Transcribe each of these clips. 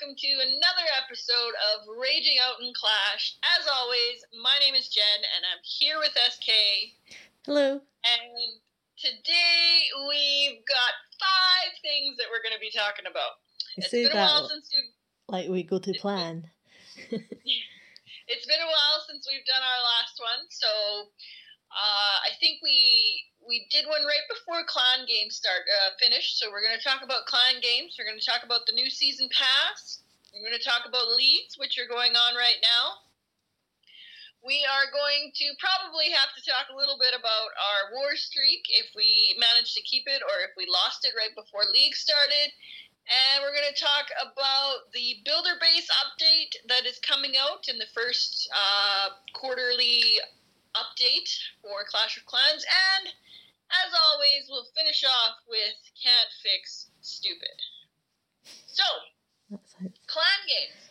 welcome to another episode of Raging Out in Clash. As always, my name is Jen, and I'm here with SK. Hello. And today we've got five things that we're going to be talking about. You It's been a while since we've like we go to plan. it's been a while since we've done our last one, so uh, I think we we did one right before Clan Games start uh, finished. So we're going to talk about Clan Games. We're going to talk about the new season pass. We're going to talk about leagues, which are going on right now. We are going to probably have to talk a little bit about our war streak if we managed to keep it or if we lost it right before league started. And we're going to talk about the builder base update that is coming out in the first uh, quarterly update for Clash of Clans. And as always, we'll finish off with Can't Fix Stupid. So, clan games.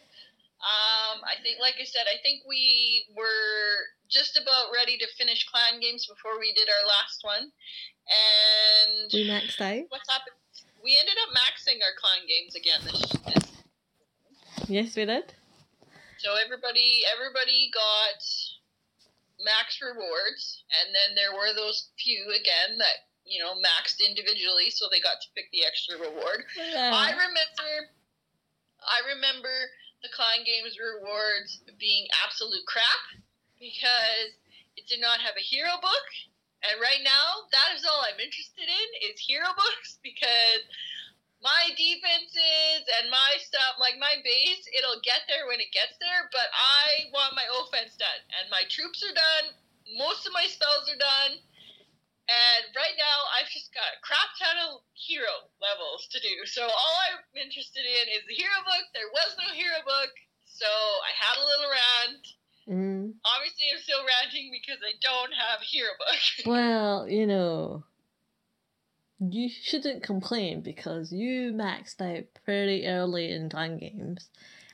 Um, I think, like I said, I think we were just about ready to finish clan games before we did our last one. And We maxed out. what's happened? We ended up maxing our clan games again this, this Yes, we did. So everybody everybody got max rewards, and then there were those few again that you know maxed individually, so they got to pick the extra reward. I remember, I remember the Clan Games rewards being absolute crap because it did not have a hero book. And right now, that is all I'm interested in is hero books because my defenses and my stuff, like my base, it'll get there when it gets there. But I want my offense done, and my troops are done. Most of my spells are done. And right now, I've just got a crap ton of hero levels to do. So all I'm interested in is the hero book. There was no hero book, so I had a little rant. Mm. Obviously, I'm still ranting because I don't have a hero book. Well, you know, you shouldn't complain because you maxed out pretty early in clan games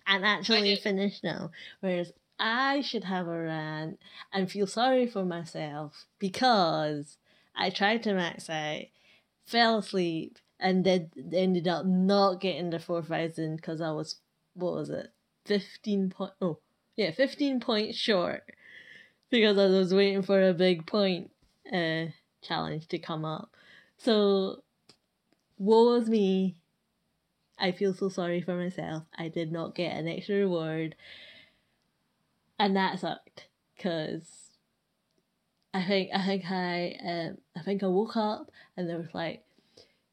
and actually finished now. Whereas I should have a rant and feel sorry for myself because I tried to max out, fell asleep, and then ended up not getting the 4000 because I was, what was it, 15 point, oh, yeah, 15 points short because I was waiting for a big point uh, challenge to come up. So, woe is me. I feel so sorry for myself. I did not get an extra reward. And that sucked because I think I think I um I think I woke up and there was like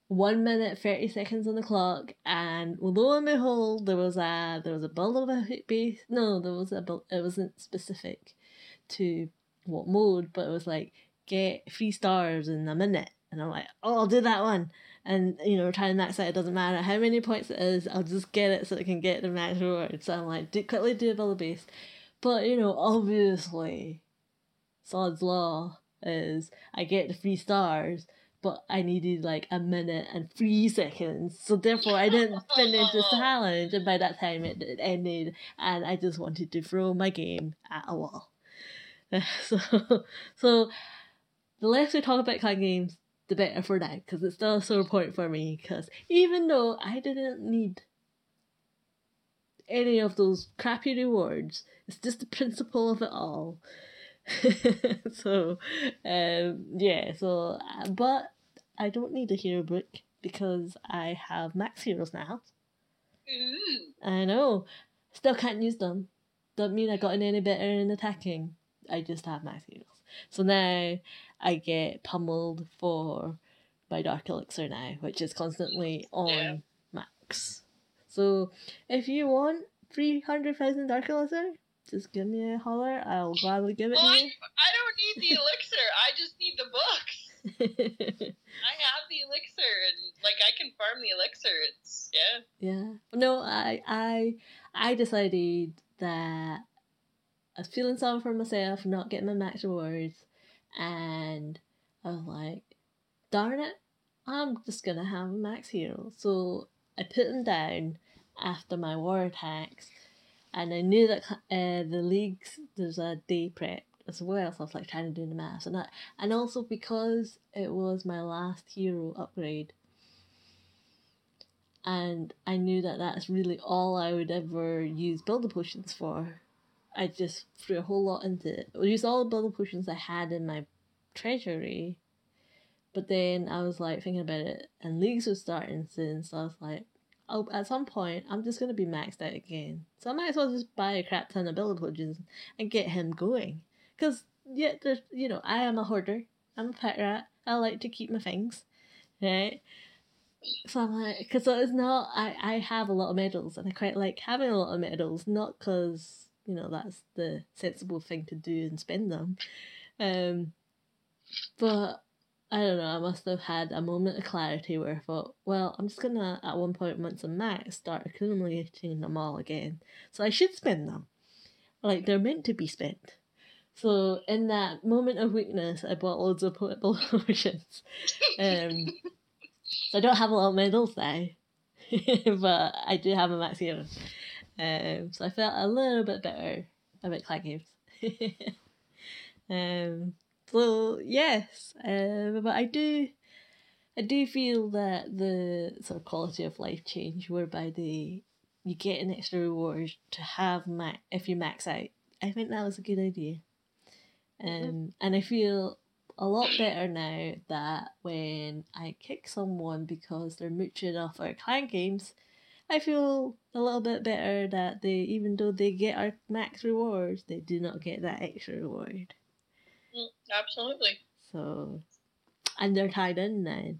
one minute thirty seconds on the clock and lo and behold there was a there was a build of a base no there was a build it wasn't specific to what mode but it was like get three stars in a minute and I'm like oh I'll do that one and you know trying to max out it doesn't matter how many points it is I'll just get it so I can get the max reward so I'm like do, quickly do a build base but you know obviously Sod's Law is I get the three stars, but I needed like a minute and three seconds. So therefore I didn't finish the challenge and by that time it, it ended and I just wanted to throw my game at a wall. So so the less we talk about card games, the better for that because it's still a sore point for me, because even though I didn't need any of those crappy rewards, it's just the principle of it all. so um yeah so uh, but i don't need a hero book because i have max heroes now. Ooh. i know. Still can't use them. Doesn't mean i gotten any better in attacking. I just have max heroes. So now i get pummeled for my dark elixir now which is constantly on Yeah. max so if you want 300000 dark elixir just give me a holler i'll gladly give it Well, to I, you I don't need the elixir. I just need the books. I have the elixir, and like I can farm the elixir. It's yeah. yeah. No, I I I decided that I was feeling sorry for myself not getting my max rewards and I was like, darn it, I'm just gonna have a max hero. So I put them down after my war attacks and I knew that uh, the leagues there's a day prep as well, so I was like trying to do the maths and that and also because it was my last hero upgrade and I knew that that's really all I would ever use builder potions for. I just threw a whole lot into it. I used all the builder potions I had in my treasury, but then I was like thinking about it, and leagues were starting soon, so I was like, oh, at some point, I'm just gonna be maxed out again. So I might as well just buy a crap ton of builder potions and get him going. Cause yeah, there's you know I am a hoarder. I'm a pet rat. I like to keep my things, right? So I'm like, because it's not, I, I have a lot of medals and I quite like having a lot of medals, not because, you know, that's the sensible thing to do and spend them. Um, but I don't know, I must have had a moment of clarity where I thought, well, I'm just gonna, at one point, once I'm max, start accumulating them all again. So I should spend them. Like, they're meant to be spent. So in that moment of weakness, I bought loads of potable potions. Um, so I don't have a lot of medals now, but I do have a max hero. Um, so I felt a little bit better about clan games. um, so yes, um, but I do, I do feel that the sort of quality of life change, whereby the you get an extra reward to have max if you max out. I think that was a good idea. Um, and I feel a lot better now that when I kick someone because they're mooching off our clan games, I feel a little bit better that they, even though they get our max rewards, they do not get that extra reward. Mm, absolutely. So, and they're tied in now.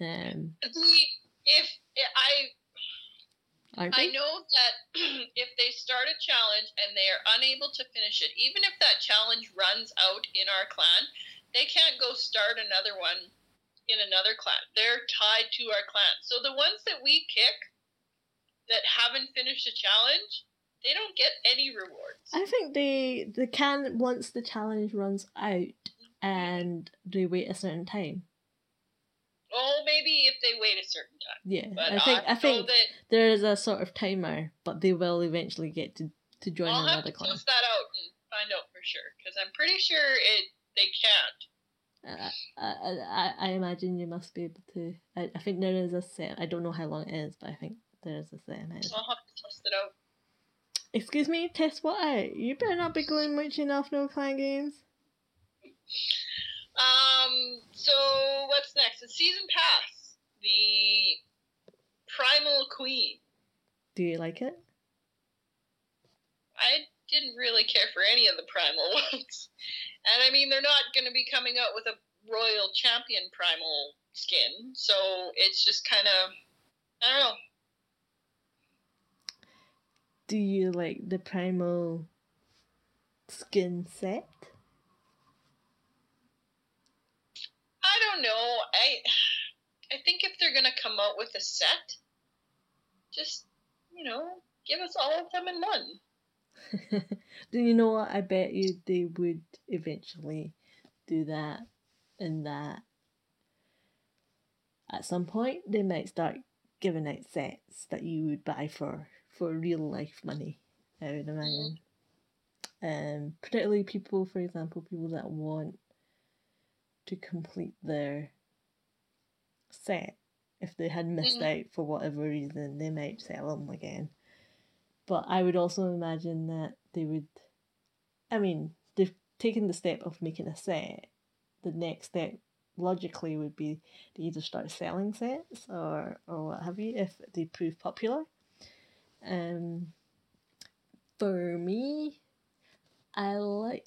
Um, if I I know that if they start a challenge and they are unable to finish it, even if that challenge runs out in our clan, they can't go start another one in another clan. They're tied to our clan. So the ones that we kick that haven't finished a challenge, they don't get any rewards. I think they they can once the challenge runs out and they wait a certain time. Oh, maybe if they wait a certain time. Yeah, but I think I, I think that there is a sort of timer, but they will eventually get to to join I'll another have to class. test that out and find out for sure because I'm pretty sure it they can't. I, I I imagine you must be able to. I, I think there is a set. I don't know how long it is, but I think there is a set amount. I'll have to test it out. Excuse me, test what out? You better not be going much enough no clan games. Um. So what's next? The season pass. The primal queen. Do you like it? I didn't really care for any of the primal ones, and I mean they're not going to be coming out with a royal champion primal skin, so it's just kind of I don't know. Do you like the primal skin set? I don't know. I I think if they're gonna come out with a set, just you know, give us all of them in one. Do you know what? I bet you they would eventually do that, and that at some point they might start giving out sets that you would buy for for real life money. I would imagine. Um, particularly people, for example, people that want to complete their set. If they had missed Mhm. out for whatever reason, they might sell them again. But I would also imagine that they would. I mean, they've taken the step of making a set. The next step, logically, would be to either start selling sets or or what have you if they prove popular. Um, for me, I like.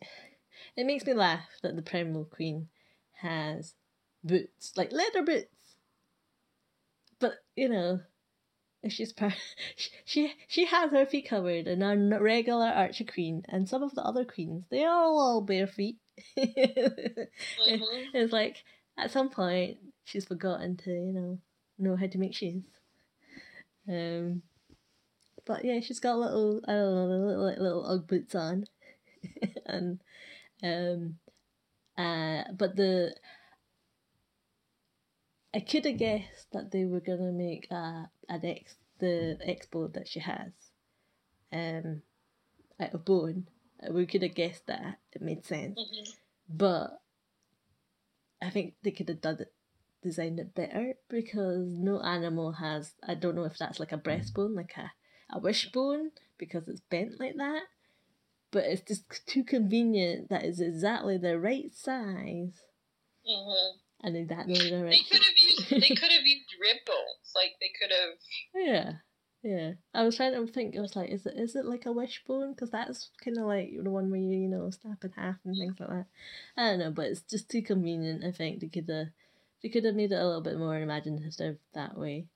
It makes me laugh that the Primal Queen has boots, like leather boots. But you know, she's par- she she has her feet covered, and our regular Archer Queen and some of the other queens, they are all bare feet. Mhm. it's like at some point she's forgotten to you know know how to make shoes. Um, but yeah, she's got little I don't know little like little UGG boots on, and um, uh, but the I could have guessed that they were gonna make a an ex the X-bow that she has, um, out of bone. We could have guessed that. It made sense Mhm. but I think they could have done it designed it better because no animal has. I don't know if that's like a breastbone, like a a wishbone, because it's bent like that. But it's just too convenient that it's exactly the right size hmm and exactly the They could have they could have used rib bones. Like they could have. Yeah, yeah. I was trying to think. I was like, is it is it like a wishbone? Because that's kind of like the one where you you know snap in half and things like that. I don't know, but it's just too convenient. I think they could have they could have made it a little bit more imaginative that way.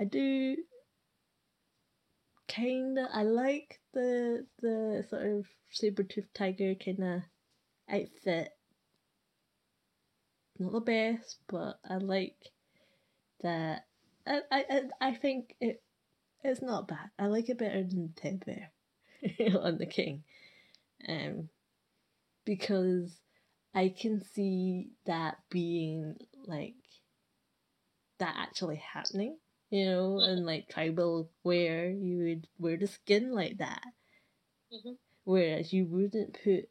I do kind of I like the the sort of saber tooth tiger kind of outfit. Not the best, but I like that. I I I- think it it's not bad. I like it better than Ted Bear on the King, um, because I can see that being like that actually happening. You know, and like tribal wear, you would wear the skin like that, Mhm. whereas you wouldn't put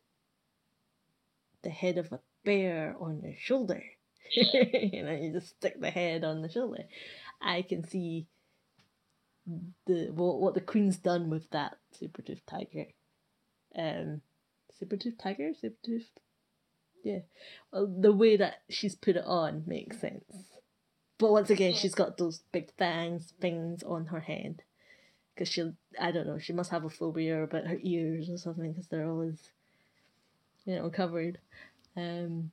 the head of a bear on your shoulder. you know, you just stick the head on the shoulder. I can see the what what the queen's done with that saber tooth tiger. Um, saber tooth tiger, saber tooth. Yeah, well, the way that she's put it on makes sense. But once again, she's got those big fangs things on her head. Because she, I don't know, she must have a phobia about her ears or something because they're always, you know, covered. Um,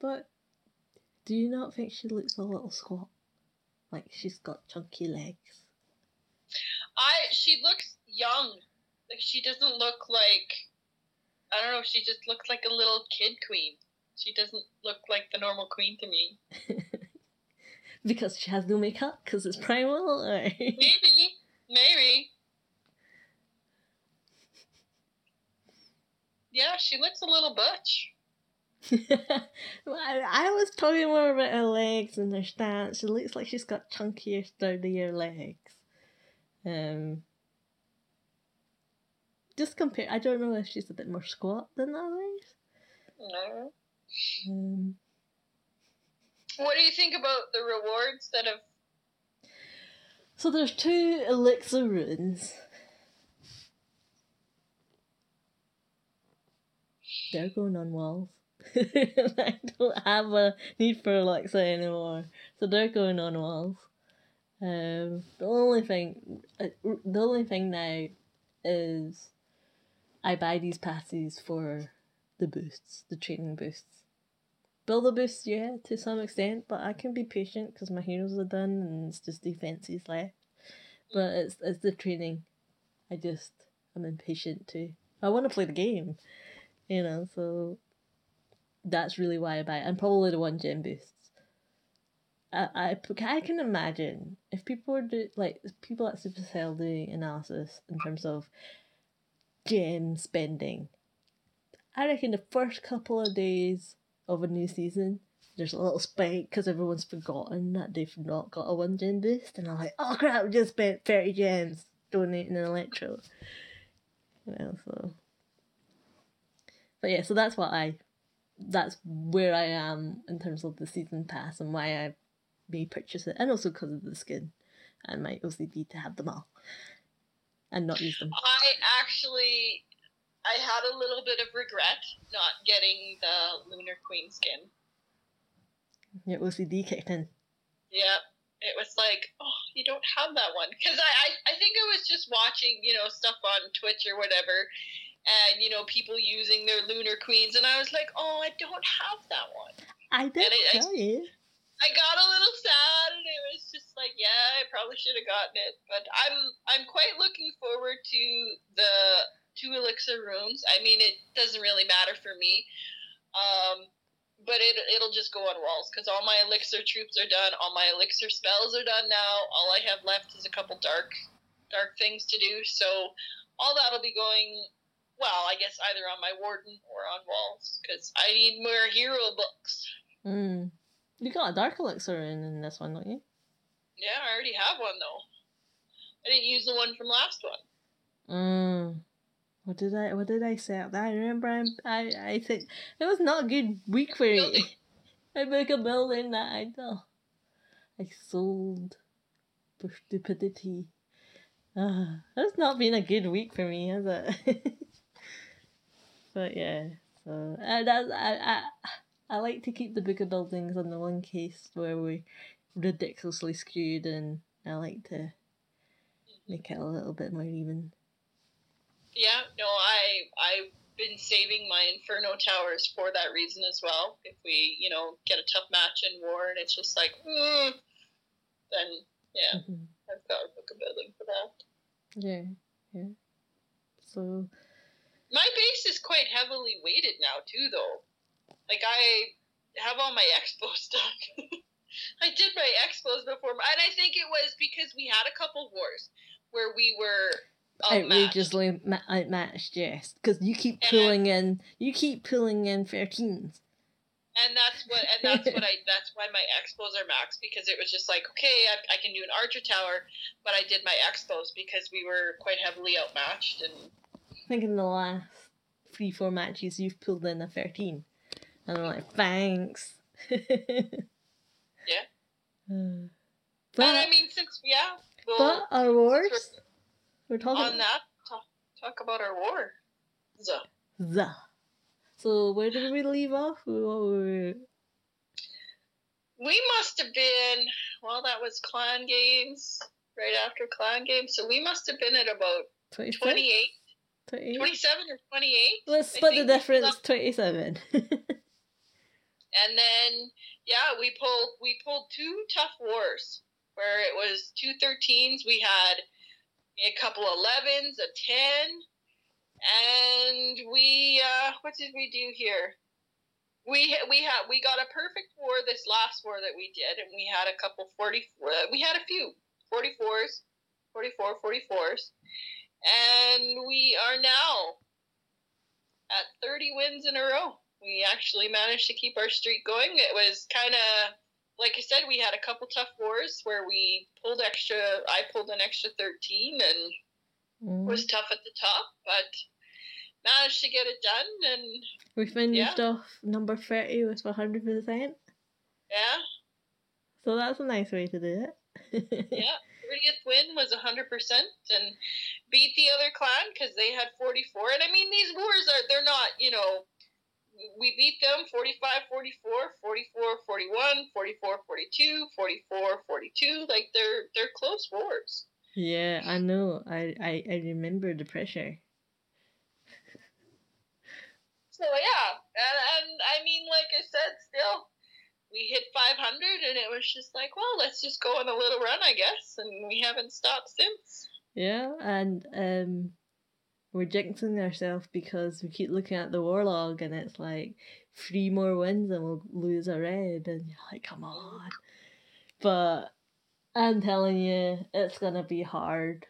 but do you not think she looks a little squat? Like she's got chunky legs. I she looks young. Like she doesn't look like I don't know, she just looks like a little kid queen. She doesn't look like the normal queen to me. because she has no makeup because it's primal or Maybe. Maybe. Yeah, she looks a little butch. Well, I, I was talking more about her legs and her stance. She looks like she's got chunkier, sturdier legs. Um, just compare. I don't know if she's a bit more squat than others. No. Um, What do you think about the rewards that have so there's two elixir runes. They're going on walls. I don't have a need for elixir anymore, so they're going on walls. Um, the only thing, uh, the only thing now is I buy these passes for the boosts, the training boosts. Build the boosts, yeah, to some extent, but I can be patient because my heroes are done and it's just defenses left. But it's it's the training. I just I'm impatient too. I want to play the game, you know. So that's really why I buy it. And probably the one gem boosts. I, I, I can imagine if people were do like people at Supercell doing analysis in terms of gem spending. I reckon the first couple of days of a new season, there's a little spike because everyone's forgotten that they've not got a one gem boost, and I'm like, oh crap, we just spent thirty gems donating an electro. You know, so. But yeah, so that's what I, that's where I am in terms of the season pass and why I may purchase it, and also because of the skin and my OCD to have them all and not use them. I actually I had a little bit of regret not getting the Lunar Queen skin. Your OCD kicked in. Yeah. It was like, oh, you don't have that one. Because I, I, I think I was just watching, you know, stuff on Twitch or whatever, and, you know, people using their Lunar Queens, and I was like, oh, I don't have that one. I did I- I- tell you. I got a little sad, and it was just like, yeah, I probably should have gotten it. But I'm I'm quite looking forward to the two elixir runes. I mean, it doesn't really matter for me, um, but it it'll just go on walls because all my elixir troops are done. All my elixir spells are done now. All I have left is a couple dark dark things to do. So all that'll be going. Well, I guess either on my warden or on walls because I need more hero books. Mm. You got a dark elixir in, in this one, don't you? Yeah, I already have one though. I didn't use the one from last one. Mm. What did I what did I say? I remember I'm, I I think it was not a good week for me. I make a building that I know. I sold for stupidity. Ah, that's not been a good week for me, has it? but yeah, so that's I, I I like to keep the bigger buildings on the one case where we ridiculously skewed, and I like to make it a little bit more even. Yeah, no, I I've been saving my Inferno towers for that reason as well. If we, you know, get a tough match in war and it's just like, mm, then yeah, Mhm. I've got a book of building for that. Yeah, yeah. So My base is quite heavily weighted now too, though. Like I have all my X-bow stuff. I did my X-bows before, and I think it was because we had a couple wars where we were outrageously ma- outmatched, yes, because you keep And- pulling in, you keep pulling in thirteens. and that's what and that's what I that's why my X-bows are max because it was just like okay I, I can do an archer tower, but I did my expos because we were quite heavily outmatched and think in the last three, four matches you've pulled in a thirteen, and I'm like, thanks. Yeah. Uh, but I mean since yeah but our wars, we're talking on that talk, talk about our war. So, the. So where did we leave off? What were we- we must have been well that was clan games right after clan games so we must have been at about 26? 28 28? 27 or 28 Let's split the difference. Twenty-seven. and then yeah we pulled we pulled two tough wars where it was two 13s we had a couple 11s a 10 and we uh what did we do here we we had we got a perfect war this last war that we did and we had a couple 40 uh, we had a few 44s 44 44s and we are now at 30 wins in a row we actually managed to keep our streak going it was kind of like i said we had a couple tough wars where we pulled extra i pulled an extra 13 and Mm. was tough at the top, but managed to get it done. And We finished Yeah. off number 30 with 100%. yeah, So that's a nice way to do it. yeah, 30th win was 100% and beat the other clan because they had 44. And I mean, these wars are, they're not, you know, we beat them 45 44, 44 41, 44 42, 44 42. Like they're, they're close wars. yeah, I know. I, I, I remember the pressure. So yeah, and, and I mean, like I said, still we hit 500, and it was just like, well, let's just go on a little run, I guess, and we haven't stopped since. Yeah, and um, we're jinxing ourselves because we keep looking at the warlog and it's like three more wins and we'll lose a red, and you're like, come on. But I'm telling you, it's gonna be hard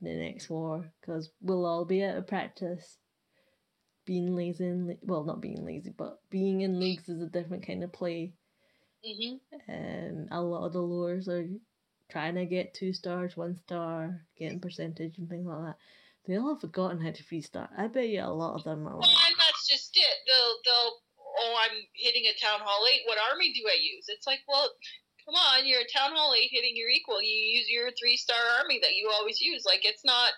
the next war because we'll all be out of practice. Being lazy, in well, not being lazy, but being in leagues is a different kind of play. hmm Um, a lot of the lures are trying to get two stars, one star, getting percentage and things like that. They all have forgotten how to free freestyle. I bet you a lot of them are Well, like, and that's just it. They'll, they'll, oh, I'm hitting a town hall eight. What army do I use? It's like, well, come on, you're a town hall eight hitting your equal. You use your three star army that you always use. Like it's not.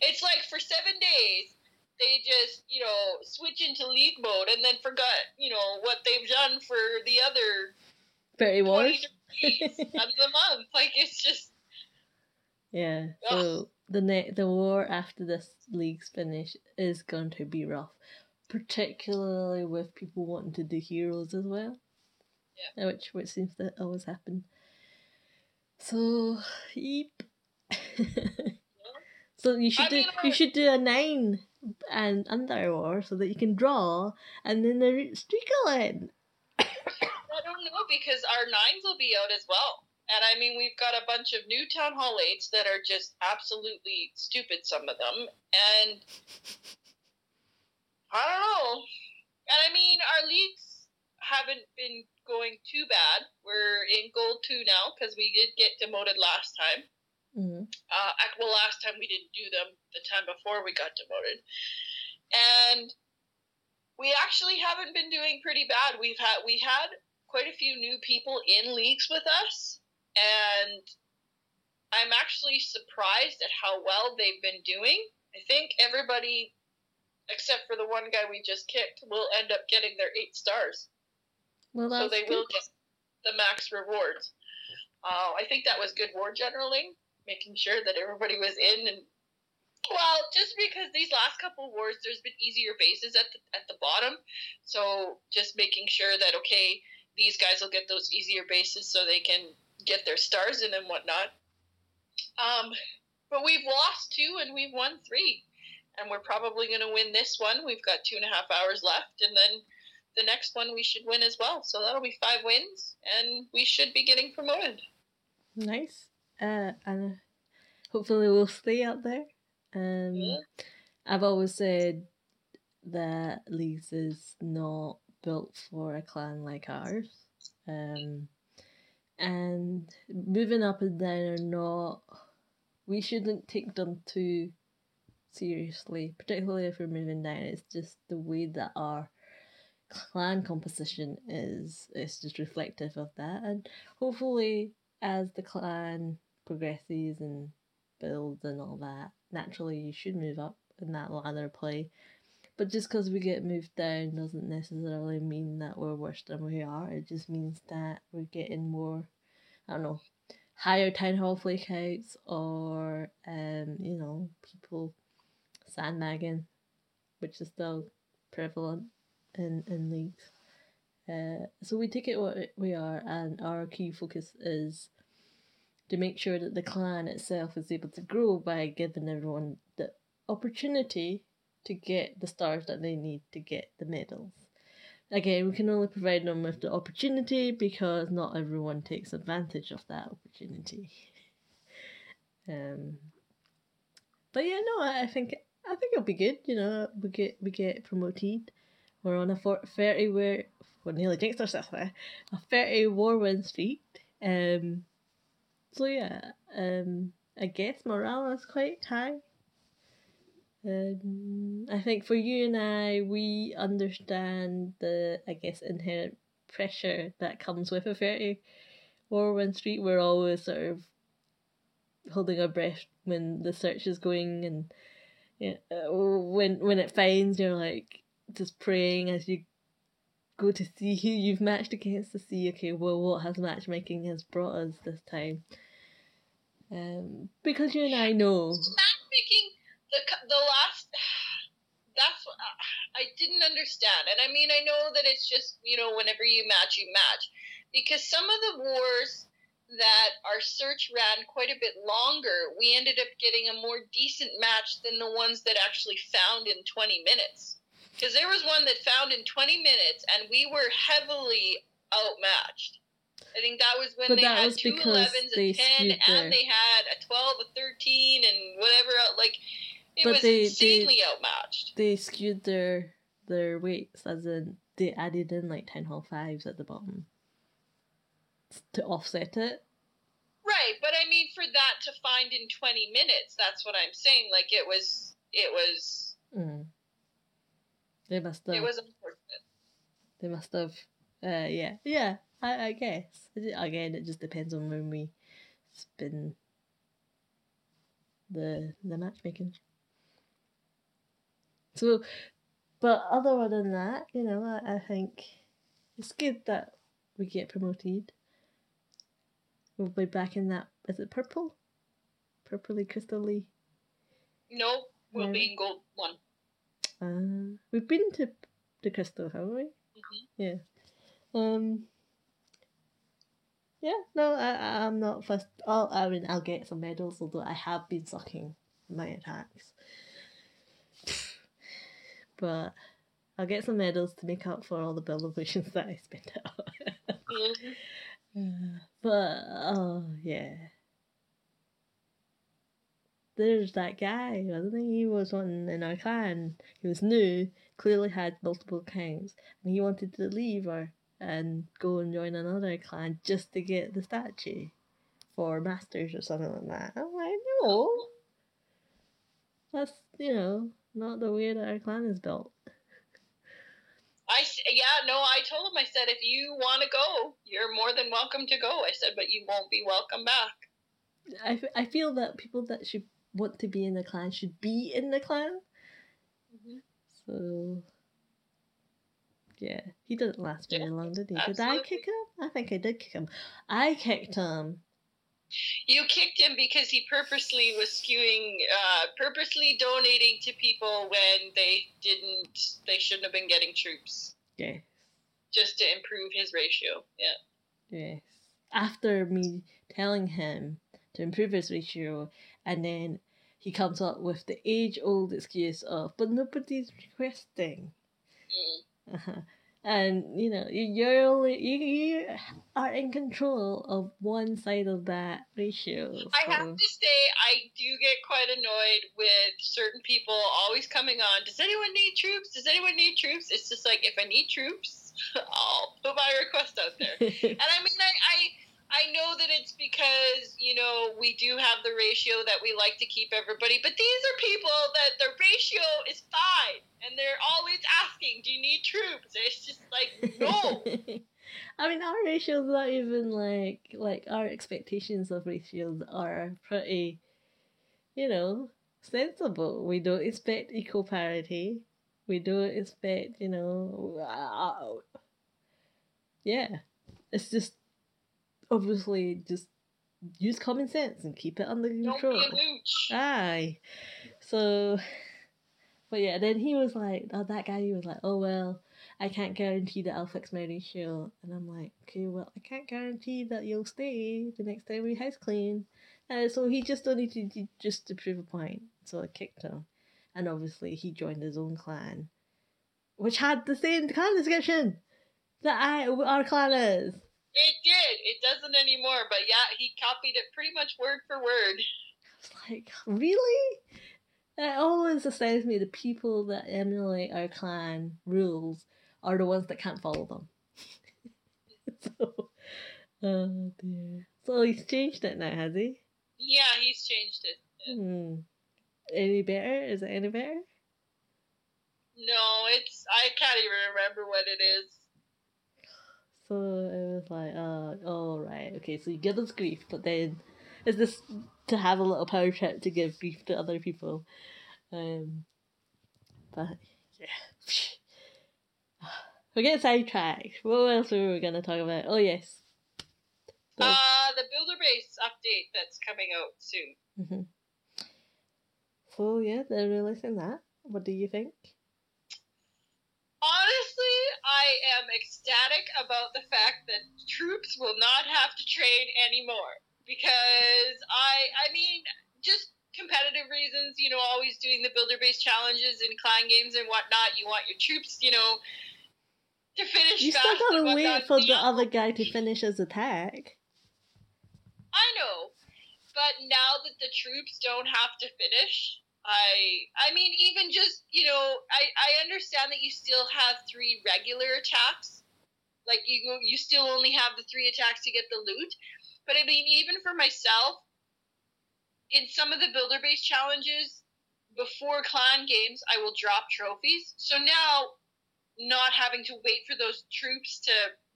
It's like for seven days they just you know switch into league mode and then forgot you know what they've done for the other 20 Wars. of the month. Like it's just Yeah. Ugh. So the ne- the war after this league's finish is going to be rough, particularly with people wanting to do heroes as well. Yeah. Uh, which which seems to always happen. So, yep. so you should I do mean, you should do a nine and under war so that you can draw and then the will end. I don't know because our nines will be out as well. And I mean, we've got a bunch of new town hall eights that are just absolutely stupid, some of them. And I don't know. And I mean, our leagues haven't been going too bad. We're in gold two now because we did get demoted last time. Mm-hmm. Uh, well, last time we didn't do them. The time before we got demoted, and we actually haven't been doing pretty bad. We've had we had quite a few new people in leagues with us, and I'm actually surprised at how well they've been doing. I think everybody, except for the one guy we just kicked, will end up getting their eight stars. Well, so they good. will get the max rewards. Uh, I think that was good war generaling, making sure that everybody was in and. Well, just because these last couple wars, there's been easier bases at the at the bottom, so just making sure that okay, these guys will get those easier bases so they can get their stars in and whatnot. Um, but we've lost two and we've won three, and we're probably going to win this one. We've got two and a half hours left, and then the next one we should win as well. So that'll be five wins, and we should be getting promoted. Nice. Uh, and hopefully we'll stay out there. Um, Yeah. I've always said that leagues is not built for a clan like ours. Um, and moving up and down or not, we shouldn't take them too seriously, particularly if we're moving down. It's just the way that our clan composition is. It's just reflective of that, and hopefully, as the clan progresses and builds and all that, naturally you should move up in that ladder play. But just because we get moved down doesn't necessarily mean that we're worse than we are. It just means that we're getting more, I don't know, higher town hall flakeouts or, um, you know, people sandbagging, which is still prevalent in, in leagues. Uh, so we take it what we are, and our key focus is to make sure that the clan itself is able to grow by giving everyone the opportunity to get the stars that they need to get the medals. Again, we can only provide them with the opportunity because not everyone takes advantage of that opportunity. Um, but yeah, no, I think I think it'll be good. You know, we get we get promoted. We're on a for- thirty where we're nearly jinxed ourselves there. A thirty war win streak. Um, so yeah, um, I guess morale is quite high. Um, I think for you and I, we understand the, I guess, inherent pressure that comes with a 30 Warwind Street. We're always sort of holding our breath when the search is going, and yeah, uh, when when it finds, you're like just praying as you go to see who you've matched against to see, okay, well, what has matchmaking has brought us this time. Um, because you and I know Matchmaking, the the last. That's what I didn't understand, and I mean I know that it's just you know whenever you match, you match, because some of the wars that our search ran quite a bit longer, we ended up getting a more decent match than the ones that actually found in 20 minutes. Because there was one that found in 20 minutes, and we were heavily outmatched. I think that was when But they had two because 11s, they a 10, skewed their- and they had a 12, a 13, and whatever. else. Like, it But was they- they- insanely outmatched. they skewed their their weights as in they added in like ten hall fives at the bottom to offset it. Right, but I mean, for that to find in 20 minutes, that's what I'm saying. Like, it was, it was, Mm. They must have. it was unfortunate. They must have. Uh, yeah, yeah. I, I guess. Again, it just depends on when we spin the the matchmaking. So, but other than that, you know, I, I think it's good that we get promoted. We'll be back in that. Is it purple? Purpley crystally. No, we'll Yeah. be in gold one. Uh, we've been to the crystal, haven't we? Mhm. Yeah. Um. Yeah, no, I, I- I'm not first. I'll, I mean, I'll get some medals, although I have been sucking my attacks. But I'll get some medals to make up for all the bill potions that I spent. Mhm. Uh, but, oh, yeah. There's that guy, wasn't he? He was one in our clan. He was new, clearly had multiple accounts, and he wanted to leave or and go and join another clan just to get the statue. for masters or something like that. I'm like, no. Oh. That's, you know, not the way that our clan is built. I yeah no I told him I said if you want to go you're more than welcome to go I said but you won't be welcome back I, f- I feel that people that should want to be in the clan should be in the clan. Mm-hmm. So, yeah, he didn't last very Yeah, long, did he? Did I kick him? I think I did kick him. I kicked him. You kicked him because he purposely was skewing, uh, purposely donating to people when they didn't, they shouldn't have been getting troops, Yes, just to improve his ratio. Yeah. yes. After me telling him to improve his ratio, and then he comes up with the age-old excuse of, "But nobody's requesting." Mm. Uh-huh. And you know, you- you're only you, you are in control of one side of that ratio. I have to say, I do get quite annoyed with certain people always coming on. Does anyone need troops? Does anyone need troops? It's just like if I need troops, I'll put my request out there. And I mean, I, I I know that it's because you know we do have the ratio that we like to keep everybody, but these are people that the ratio is five, and they're always asking, "Do you need troops?" It's just like no. I mean, our ratios not even like like our expectations of ratios are pretty, you know, sensible. We don't expect equal parity. We don't expect, you know, uh, yeah. It's just obviously just use common sense and keep it under control. be a mooch. Aye. So, but yeah, then he was like, oh, that guy, he was like, oh, well, I can't guarantee that I'll fix my ratio. And I'm like, okay, well, I can't guarantee that you'll stay the next time we house clean. And so he just only to- just to prove a point. So I kicked him. And obviously he joined his own clan, which had the same clan description that I our clan is. It did. It doesn't anymore. But yeah, he copied it pretty much word for word. Like, really? It always astounds me the people that emulate our clan rules are the ones that can't follow them. so, oh dear. So he's changed it now, has he? Yeah, he's changed it. Hmm. Any better? Is it any better? No, it's I can't even remember what it is. So it was like, uh, oh right, okay. So you give us grief, but then is this to have a little power trip to give grief to other people? Um, but yeah, we're getting sidetracked. What else were we gonna talk about? Oh yes, The- Uh, the Builder Base update that's coming out soon. Mm-hmm. So yeah, they're releasing that. What do you think? I am ecstatic about the fact that troops will not have to train anymore because I I mean just competitive reasons, you know, always doing the builder based challenges and clan games and whatnot. You want your troops, you know, to finish You still gotta wait for the other guy to finish his attack. I know, but now that the troops don't have to finish, I I mean even just you know I I understand that you still have three regular attacks, like you you still only have the three attacks to get the loot, but I mean even for myself, in some of the builder based challenges before clan games, I will drop trophies. So now, not having to wait for those troops to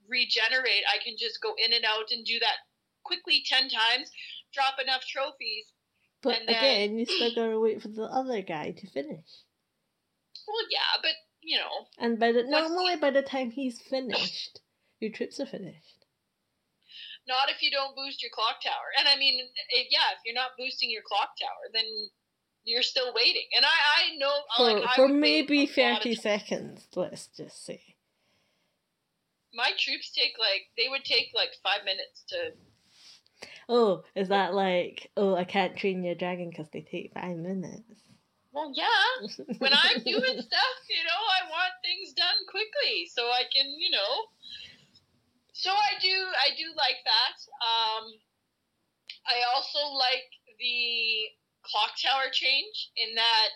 regenerate, I can just go in and out and do that quickly 10 times, drop enough trophies. But And then- again, you still gotta wait for the other guy to finish. Well, yeah, but you know, And by the normally by the time he's finished, your trips are finished. not if you don't boost your clock tower. And I mean, it, yeah, if you're not boosting your clock tower, then you're still waiting. And I, I know, For like, I for maybe thirty seconds, let's just say. My troops take like they would take like five minutes to. Oh, is that like oh I can't train your dragon because they take five minutes? Well, yeah. When I'm doing stuff, you know, I want things done quickly so I can, you know. So I do, I do like that. Um, I also like the clock tower change in that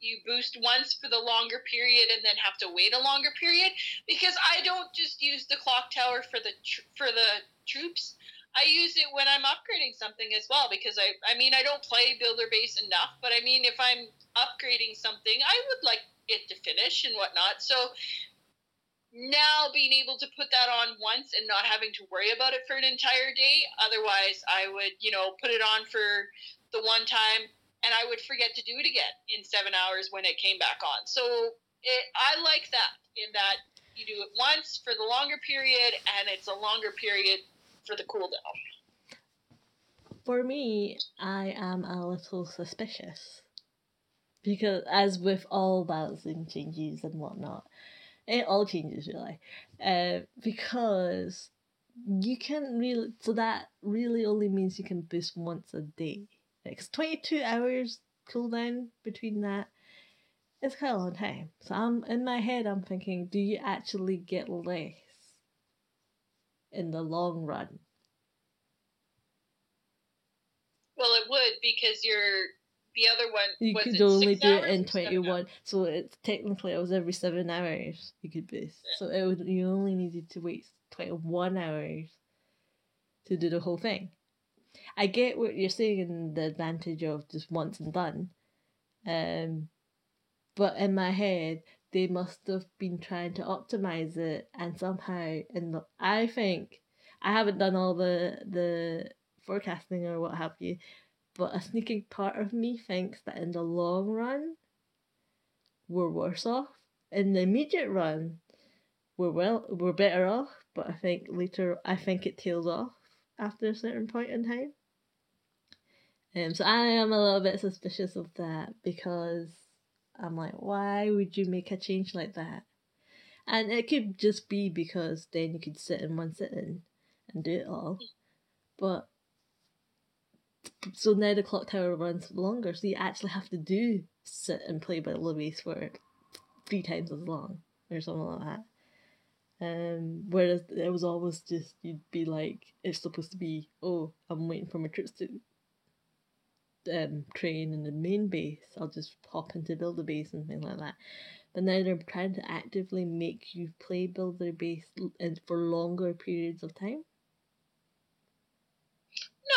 you boost once for the longer period and then have to wait a longer period because I don't just use the clock tower for the tr- for the troops. I use it when I'm upgrading something as well because I I mean I don't play builder base enough, but I mean if I'm upgrading something, I would like it to finish and whatnot. So now being able to put that on once and not having to worry about it for an entire day. Otherwise, I would, you know, put it on for the one time and I would forget to do it again in seven hours when it came back on. So it, I like that in that you do it once for the longer period and it's a longer period for the cooldown. For me, I am a little suspicious because, as with all balancing changes and whatnot, it all changes really, uh, because you can really so that really only means you can boost once a day. It's twenty two hours cooldown between that. It's quite a long time. So I'm in my head. I'm thinking, do you actually get less in the long run? Well, it would because you're the other one. You was could only do it in twenty one. So it's technically it was every seven hours you could boost. Yeah. So it would you only needed to wait twenty one hours to do the whole thing. I get what you're saying and the advantage of just once and done. Um but in my head they must have been trying to optimize it and somehow and I think I haven't done all the the forecasting or what have you, but a sneaking part of me thinks that in the long run we're worse off. In the immediate run we're well we're better off, but I think later I think it tails off after a certain point in time. Um, so I am a little bit suspicious of that because I'm like, why would you make a change like that? And it could just be because then you could sit in one sitting and do it all. But so now the clock tower runs longer, so you actually have to do sit and play by the base for three times as long or something like that. Um, whereas it was always just you'd be like, it's supposed to be, oh, I'm waiting for my troops to um train in the main base. I'll just pop into builder base and things like that. But now they're trying to actively make you play builder base and for longer periods of time.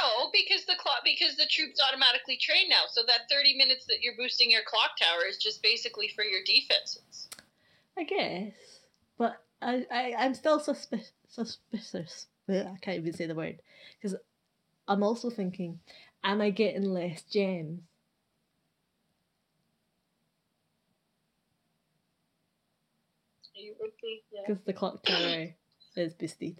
No, because the clock because the troops automatically train now. So that thirty minutes that you're boosting your clock tower is just basically for your defenses. I guess, but I, I I'm still suspicious. Suspicious. I can't even say the word because I'm also thinking, am I getting less gems? Because the clock tower is boosted.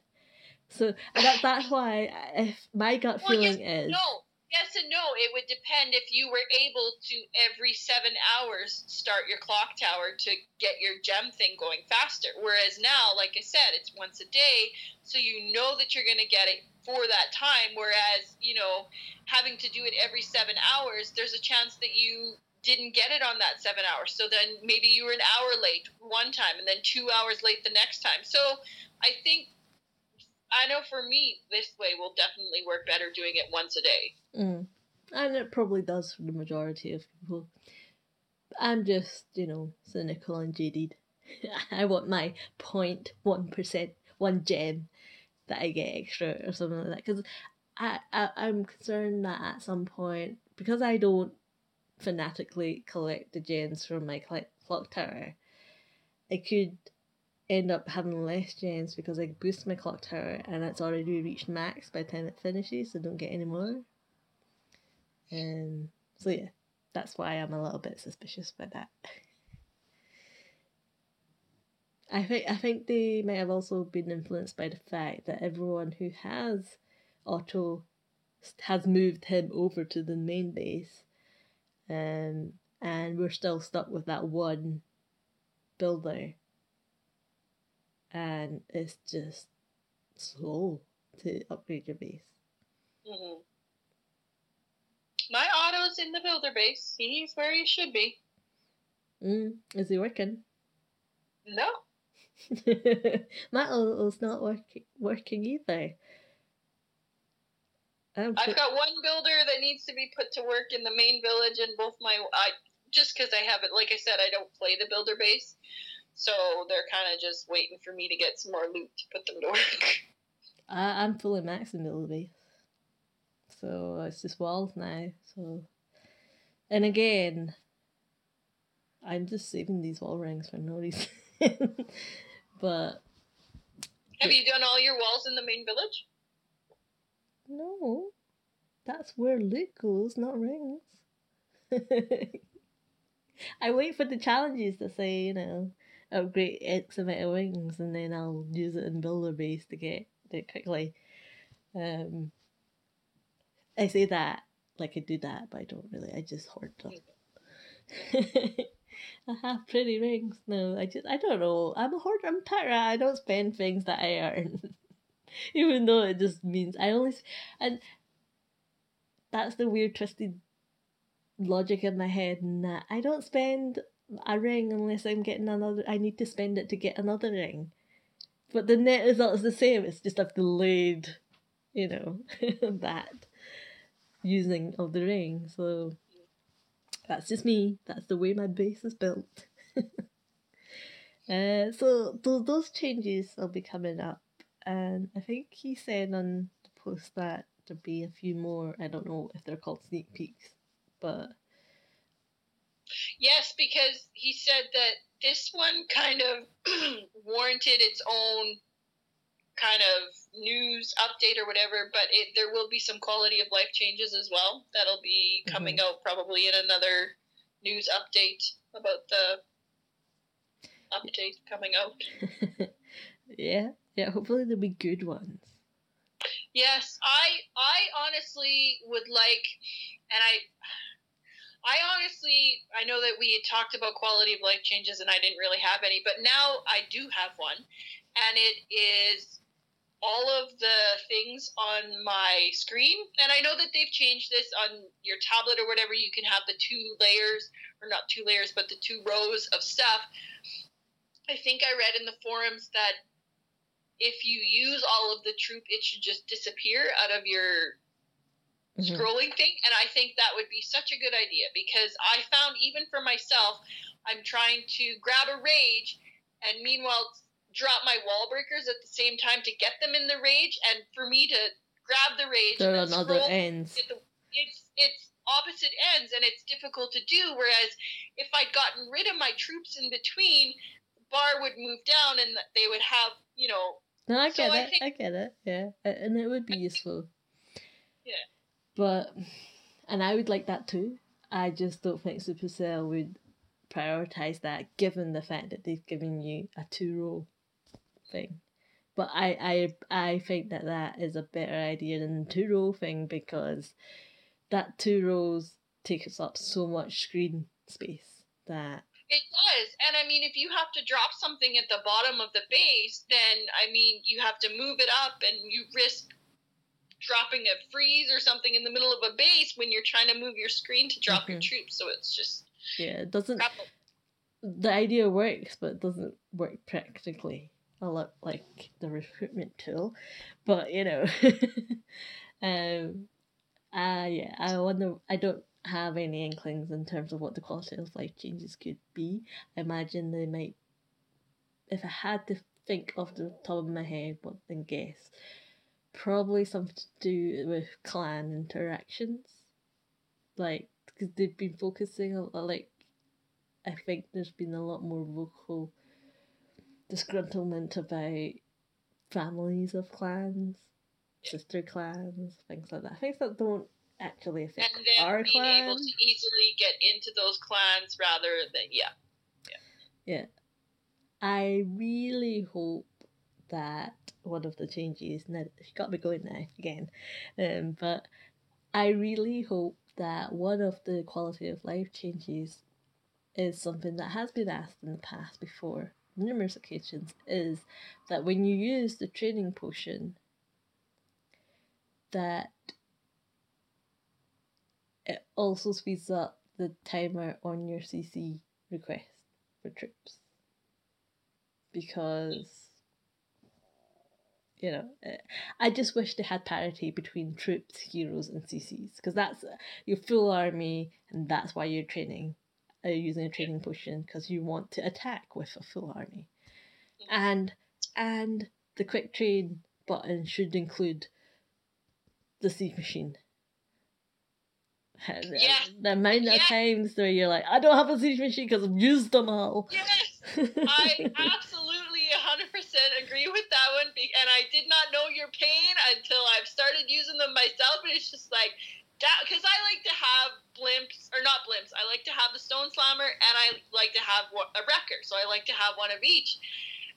So that that's why if my gut Well, yes, feeling is No, yes and no. It would depend if you were able to every seven hours start your clock tower to get your gem thing going faster. Whereas now, like I said, it's once a day, so you know that you're going to get it for that time. Whereas, you know, having to do it every seven hours, there's a chance that you didn't get it on that seven hours. So then maybe you were an hour late one time and then two hours late the next time. So I think. I know for me, this way will definitely work better doing it once a day. Mm. And it probably does for the majority of people. I'm just, you know, cynical and jaded. I want my 0.1%, one gem that I get extra or something like that. Because I, I, I'm concerned that at some point, because I don't fanatically collect the gems from my clock tower, I could end up having less gems because I boost my clock tower and it's already reached max by the time it finishes, so don't get any more. Um, so yeah, that's why I'm a little bit suspicious about that. I think I think they might have also been influenced by the fact that everyone who has Otto has moved him over to the main base, um, and we're still stuck with that one builder, and it's just slow to upgrade your base. hmm My Otto's in the builder base. He's where he should be. Mm, is he working? No. My Otto's not working working either. I've got one builder that needs to be put to work in the main village, and both my I just because I have it. like I said, I don't play the builder base, so they're kind of just waiting for me to get some more loot to put them to work. I, I'm fully maxed in middle base. So it's just walls now. So, and again, I'm just saving these wall rings for no reason. but have you done all your walls in the main village? No, that's where loot goes, not rings. I wait for the challenges to say, you know, upgrade X amount of wings, and then I'll use it in builder base to get it quickly. Um, I say that like I do that, but I don't really. I just hoard them. I have pretty rings. No, I just I don't know. I'm a hoarder. I'm Tara. I don't spend things that I earn, even though it just means I only and that's the weird twisted logic in my head. And that I don't spend a ring unless I'm getting another. I need to spend it to get another ring, but the net result is the same. It's just I've delayed, you know, that using of the ring. So that's just me. That's the way my base is built. uh, so those those changes will be coming up, and I think he said on the post that there'll be a few more. I don't know if they're called sneak peeks, but yes, because he said that this one kind of warranted its own kind of news update or whatever, but it, there will be some quality of life changes as well. That'll be coming mm-hmm. out probably in another news update about the update coming out. yeah, yeah. Hopefully there'll be good ones. Yes, I I honestly would like, and I. I honestly, I know that we had talked about quality of life changes and I didn't really have any, but now I do have one. And it is all of the things on my screen. And I know that they've changed this on your tablet or whatever. You can have the two layers, or not two layers, but the two rows of stuff. I think I read in the forums that if you use all of the troop, it should just disappear out of your mm-hmm. scrolling thing. And I think that would be such a good idea because I found even for myself, I'm trying to grab a rage, and meanwhile, drop my wall breakers at the same time to get them in the rage, and for me to grab the rage They're on other ends. The, it's it's opposite ends, and it's difficult to do. Whereas if I'd gotten rid of my troops in between, the bar would move down, and they would have you know. No, I get so it. I, think, I get it. Yeah, and it would be useful. Yeah. But, and I would like that too. I just don't think Supercell would prioritize that given the fact that they've given you a two row thing. But I, I I think that that is a better idea than the two row thing because that two rows takes up so much screen space that it does. And I mean, if you have to drop something at the bottom of the base, then I mean, you have to move it up and you risk dropping a freeze or something in the middle of a base when you're trying to move your screen to drop mm-hmm. your troops. So it's just. Yeah, it doesn't. The idea works, but it doesn't work practically a lot like the recruitment tool, but you know, um, uh, yeah, I wonder. I don't have any inklings in terms of what the quality of life changes could be. I imagine they might, if I had to think off the top of my head, what then guess, probably something to do with clan interactions, like because they've been focusing on like, I think there's been a lot more vocal disgruntlement about families of clans, sister clans, things like that. Things that don't actually affect and then our being clan. able to easily get into those clans rather than yeah. Yeah. Yeah. I really hope that one of the changes now she got me going now again. Um but I really hope that one of the quality of life changes is something that has been asked in the past before numerous occasions is that when you use the training potion that it also speeds up the timer on your CC request for troops because you know eh, I just wish they had parity between troops, heroes, and CCs because that's your full army and that's why you're training uh, using a training potion because you want to attack with a full army, and and the quick train button should include the siege machine. Yes. The amount of Yes. times where you're like, I don't have a siege machine because I've used them all. Yes, I absolutely 100% agree with that one. And I did not know your pain until I've started using them myself. And it's just like, because I like to have blimps, or not blimps, I like to have the Stone Slammer and I like to have a wrecker. So I like to have one of each.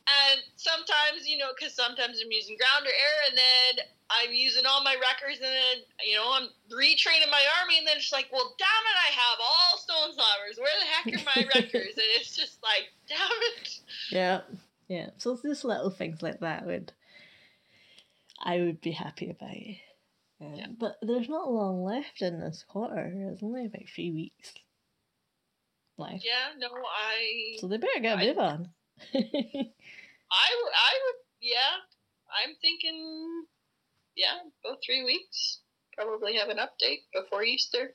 And sometimes, you know, because sometimes I'm using ground or air, and then I'm using all my wreckers, and then, you know, I'm retraining my army, and then it's like, well, damn it, I have all Stone Slammers. Where the heck are my wreckers? and it's just like, damn it. Yeah, yeah. So just little things like that would I would be happy about. Um, Yeah. But there's not long left in this quarter. There's only about three weeks left. Yeah, no, I, So they better get a I- move on. I, would- I would, yeah, I'm thinking, yeah, about three weeks. Probably have an update before Easter.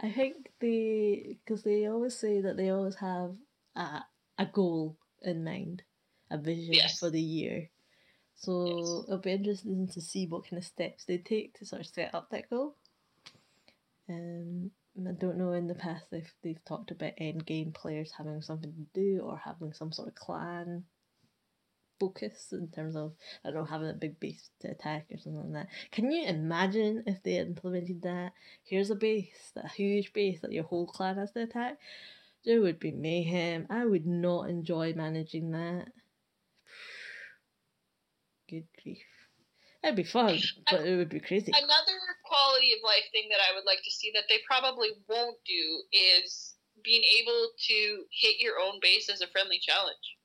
I think they, because they always say that they always have a, a goal in mind, a vision Yes. for the year. So it'll be interesting to see what kind of steps they take to sort of set up that goal. Um, I don't know in the past if they've talked about end game players having something to do or having some sort of clan focus in terms of I don't know having a big base to attack or something like that. Can you imagine if they implemented that? Here's a base, a huge base that your whole clan has to attack. There would be mayhem. I would not enjoy managing that. Good grief. It'd be fun, but it would be crazy. Another quality of life thing that I would like to see that they probably won't do is being able to hit your own base as a friendly challenge.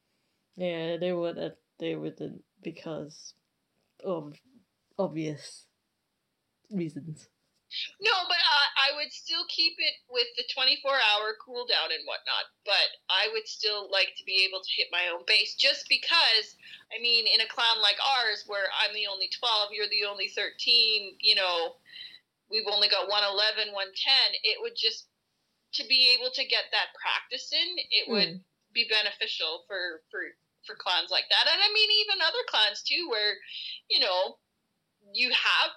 Yeah, they wouldn't. They wouldn't because of obvious reasons. No, but I, I would still keep it with the 24 hour cooldown and whatnot. But I would still like to be able to hit my own base just because, I mean, in a clan like ours where I'm the only 12, you're the only 13, you know, we've only got 111, 110, it would just, to be able to get that practice in, it would hmm. be beneficial for, for, for clans like that. And I mean, even other clans too, where, you know, you have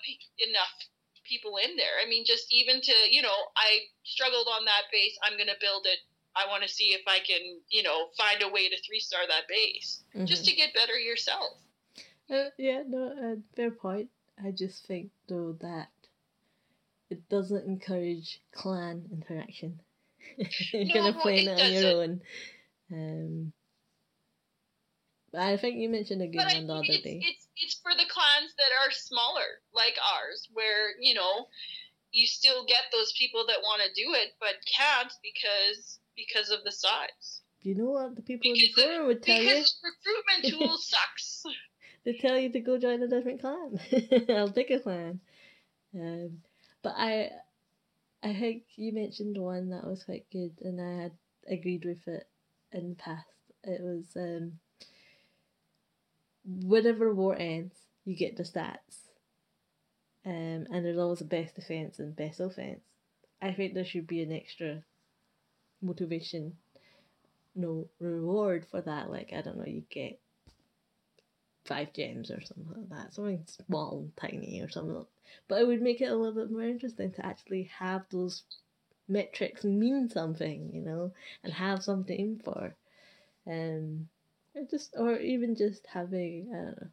enough people in there. I mean, just even to, you know, I struggled on that base. I'm going to build it. I want to see if I can, you know, find a way to three star that base just to get better yourself. Uh, yeah, no, uh, fair point. I just think though that it doesn't encourage clan interaction. You're No, gonna play it it on your own. Um, I think you mentioned a good But one the other it's, day. it's it's for the clans that are smaller, like ours, where you know you still get those people that want to do it but can't because because of the size. you know what the people in the because forum would tell you? Because recruitment tool sucks. They tell you to go join a different clan. I'll pick a clan. Um, but I, I think you mentioned one that was quite good, and I had agreed with it in the past. It was um, whenever war ends, you get the stats, um, and there's always a best defense and best offense. I think there should be an extra motivation, no reward for that. Like I don't know, you get five gems or something like that, something small and tiny or something. But it would make it a little bit more interesting to actually have those metrics mean something, you know, and have something in for. Um, or just or even just having I don't know,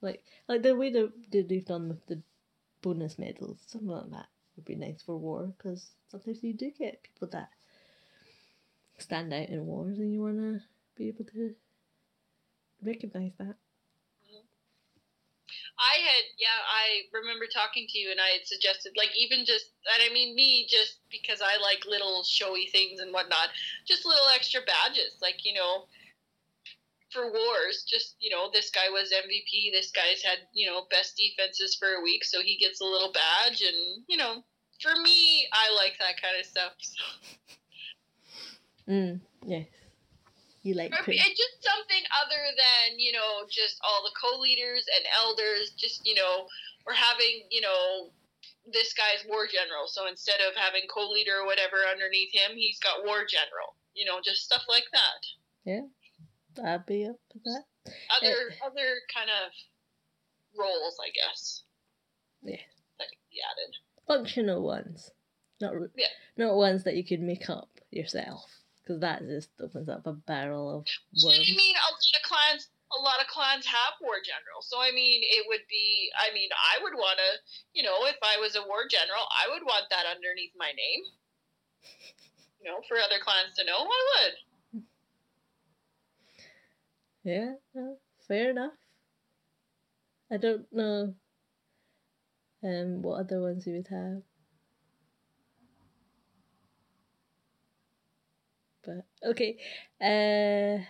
like like the way that they've done with the bonus medals, something like that would be nice for war because sometimes you do get people that stand out in wars and you wanna be able to recognize that. Mm-hmm. I had, yeah, I remember talking to you, and I had suggested, like, even just, and I mean me, just because I like little showy things and whatnot, just little extra badges, like, you know, for wars, just, you know, this guy was MVP, this guy's had, you know, best defenses for a week, so he gets a little badge, and, you know, for me, I like that kind of stuff. So. Mm, yes. You like it's just something other than you know just all the co-leaders and elders just you know we're having you know this guy's war general so instead of having co-leader or whatever underneath him he's got war general you know just stuff like that I'd be up for that. other eh. other kind of roles, I guess. Yeah. That could be added. Functional ones, not Yeah. not ones that you could make up yourself, because that just opens up a barrel of I worms. mean, a lot of clans, a lot of clans have war generals. So I mean, it would be. I mean, I would want to. You know, if I was a war general, I would want that underneath my name. You know, for other clans to know, I would. Yeah, no, fair enough. I don't know um what other ones you would have. But okay. Uh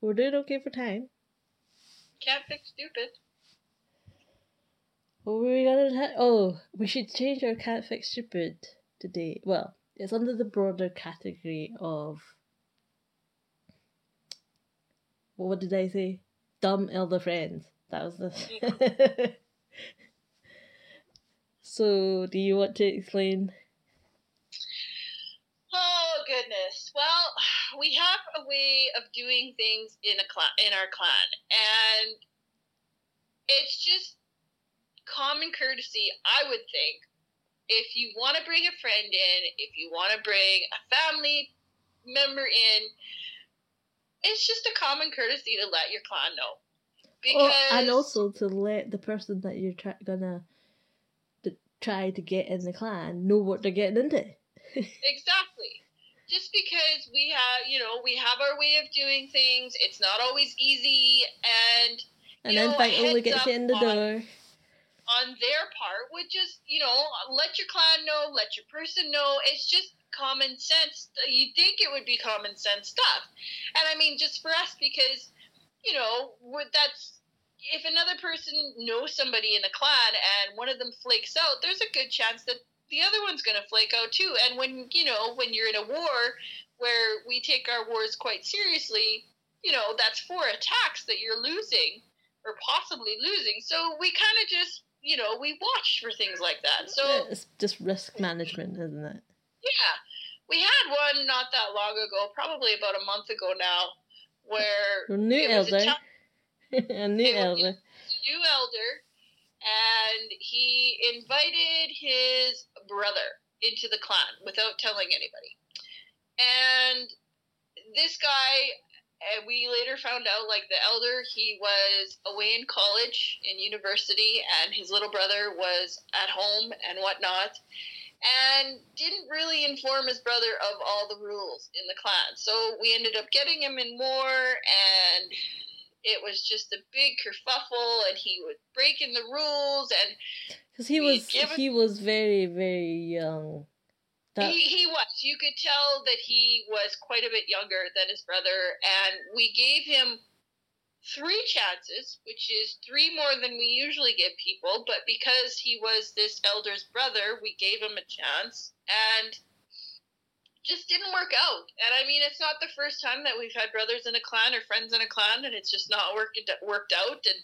we're doing okay for time. Can't fix stupid. What were we gonna ha- oh, we should change our cat fix stupid today. Well, it's under the broader category of what did I say? Dumb elder friends. That was the So do you want to explain? Oh goodness. Well, we have a way of doing things in a clan in our clan, and it's just common courtesy, I would think. If you want to bring a friend in, if you want to bring a family member in, it's just a common courtesy to let your clan know. Because Oh, and also to let the person that you're try- gonna to try to get in the clan know what they're getting into. Exactly. Just because we have, you know, we have our way of doing things, it's not always easy, and And then know, fight only gets in the on- door. on their part would just, you know, let your clan know, let your person know. It's just common sense. You'd think it would be common sense stuff. And I mean, just for us, because, you know, that's if another person knows somebody in the clan and one of them flakes out, there's a good chance that the other one's going to flake out too. And when, you know, when you're in a war where we take our wars quite seriously, you know, that's four attacks that you're losing or possibly losing. So we kind of just, you know, we watch for things like that. So it's just risk management, isn't it? Yeah, we had one not that long ago, probably about a month ago now, where A new a elder. chap- a new elder. new elder, and he invited his brother into the clan without telling anybody. And this guy, and we later found out, like the elder, he was away in college, in university, and his little brother was at home and whatnot. And didn't really inform his brother of all the rules in the clan. So we ended up getting him in more, and it was just a big kerfuffle and he was breaking the rules and Because he was give it- he was very very young. That he, he was you could tell that he was quite a bit younger than his brother and we gave him three chances which is three more than we usually give people but because he was this elder's brother we gave him a chance and just didn't work out and i mean it's not the first time that we've had brothers in a clan or friends in a clan and it's just not worked worked out and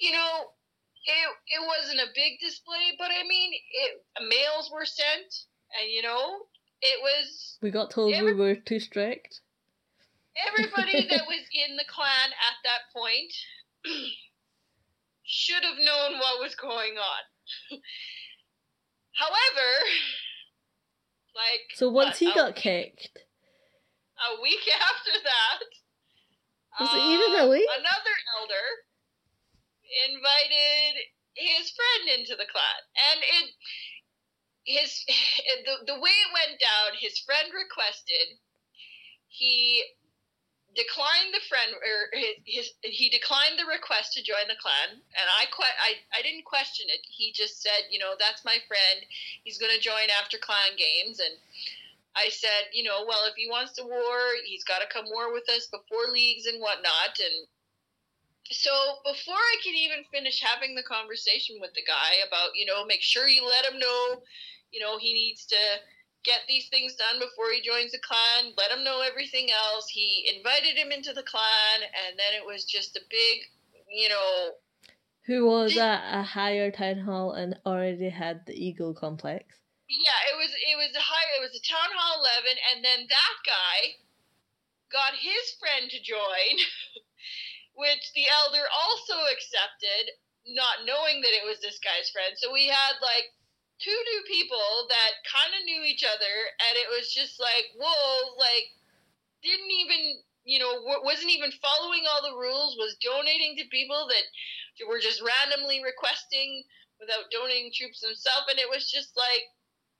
you know it, it wasn't a big display but i mean it mails were sent and you know it was we got told we were too strict. Everybody that was in the clan at that point should have known what was going on. However like So once what, he got week- kicked, a week after that Was it even a uh, week? another elder invited his friend into the clan and it his the, the way it went down his friend requested he declined the friend or his, his he declined the request to join the clan and I, que- I I didn't question it. He just said you know that's my friend. He's going to join after clan games. And I said you know well if he wants to war he's got to come war with us before leagues and whatnot. And so before I could even finish having the conversation with the guy about you know make sure you let him know you know he needs to get these things done before he joins the clan let him know everything else he invited him into the clan and then it was just a big you know who was at a higher town hall and already had the ego complex. yeah it was it was a high it was a town hall 11 and then that guy got his friend to join which the elder also accepted, not knowing that it was this guy's friend. So we had like two new people that kind of knew each other, and it was just like, whoa, like, didn't even, you know, wasn't even following all the rules, was donating to people that were just randomly requesting without donating troops himself, and it was just like,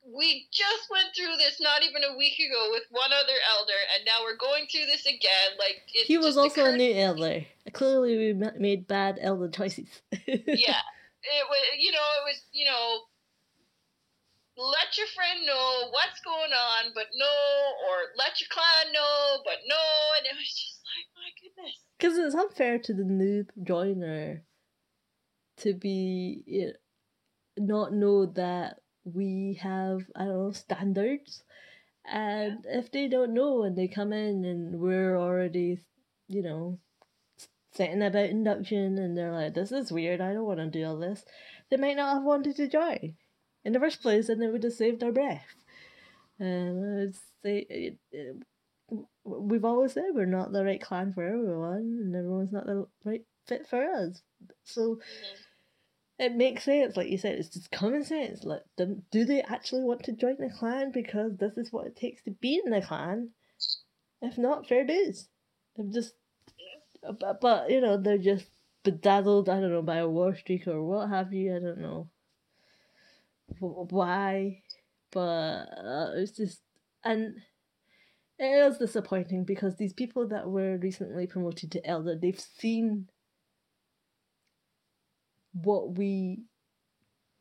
we just went through this not even a week ago with one other elder, and now we're going through this again. Like he was also occurred- a new elder. Clearly, we made bad elder choices. yeah, it was. You know, it was. You know, let your friend know what's going on, but no, or let your clan know, but no, and it was just like, my goodness. Because it's unfair to the noob joiner to be you know, not know that we have I don't know standards, and yeah. if they don't know and they come in and we're already, you know, saying about induction and they're like, "This is weird. I don't want to do all this," they might not have wanted to join in the first place, and it would have saved our breath. And say it, it, we've always said we're not the right clan for everyone, and everyone's not the right fit for us. So. Mm-hmm it makes sense, like you said, it's just common sense. Like, them, do they actually want to join the clan because this is what it takes to be in the clan? If not, fair dues. I'm just, but, but you know, they're just bedazzled. I don't know by a war streak or what have you. I don't know why, but uh, it's just and it is disappointing because these people that were recently promoted to elder, they've seen what we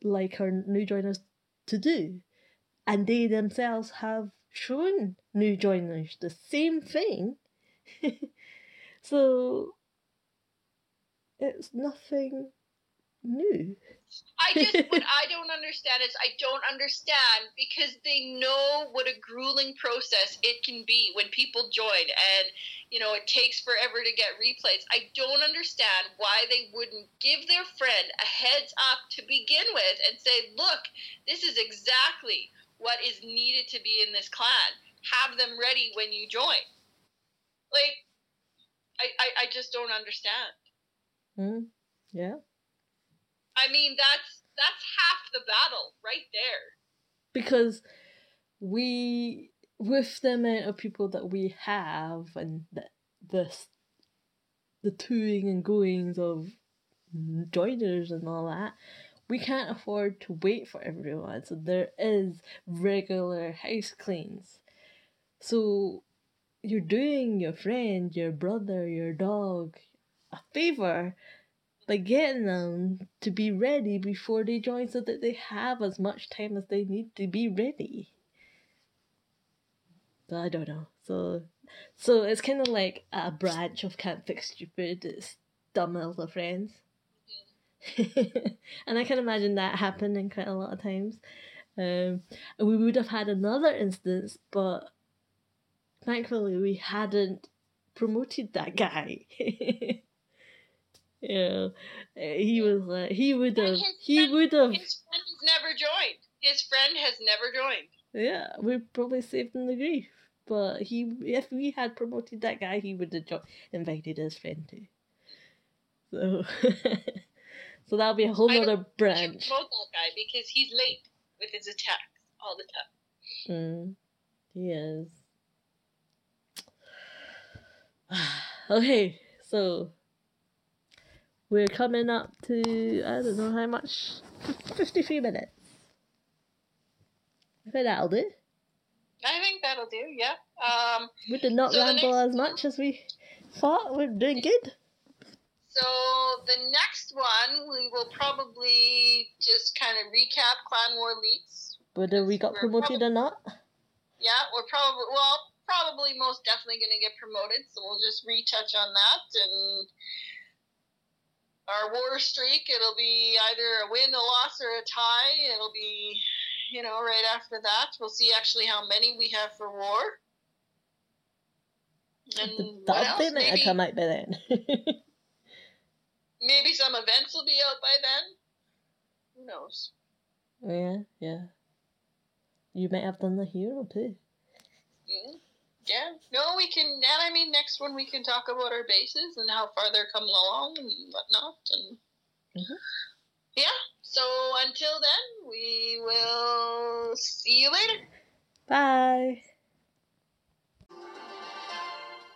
like our new joiners to do. And they themselves have shown new joiners the same thing. so it's nothing new. I just what I don't understand is I don't understand because they know what a grueling process it can be when people join and you know it takes forever to get replays. I don't understand why they wouldn't give their friend a heads up to begin with and say, "Look, this is exactly what is needed to be in this clan. Have them ready when you join." Like I I, I just don't understand. Hmm. Yeah. I mean, that's that's half the battle right there. Because we, with the amount of people that we have, and the the, the toing and goings of joiners and all that, we can't afford to wait for everyone. So there is regular house cleans. So you're doing your friend, your brother, your dog a favor by getting them to be ready before they join so that they have as much time as they need to be ready. I don't know. So so it's kind of like a branch of Can't Fix Stupid. It's dumb elder friends. and I can imagine that happening quite a lot of times. Um, we would have had another instance, but thankfully we hadn't promoted that guy. Yeah, he was like he would have he would have. His friend has never joined. His friend has never joined. Yeah, we probably saved him the grief. But he, if we had promoted that guy, he would have jo- invited his friend too. So, so that'll be a whole other branch. Promote that guy because he's late with his attacks all the time. Mm, he is. okay, so we're coming up to, I don't know how much, 53 minutes. I think that'll do. I think that'll do, yeah. Um, we did not so ramble as much as we thought. We're doing good. So the next one, we will probably just kind of recap Clan War Leagues. Whether we got promoted or not? Yeah, we're probably, well, probably most definitely going to get promoted, so we'll just retouch on that and our war streak. It'll be either a win, a loss, or a tie. It'll be, you know, right after that. We'll see actually how many we have for war. And what else? Maybe, come out by then. maybe some events will be out by then. Who knows? Yeah, yeah. You might have done the hero too. Mm-hmm. Yeah. No, we can, and I mean, next one we can talk about our bases and how far they're coming along and whatnot. And Mhm. yeah. So until then, we will see you later. Bye.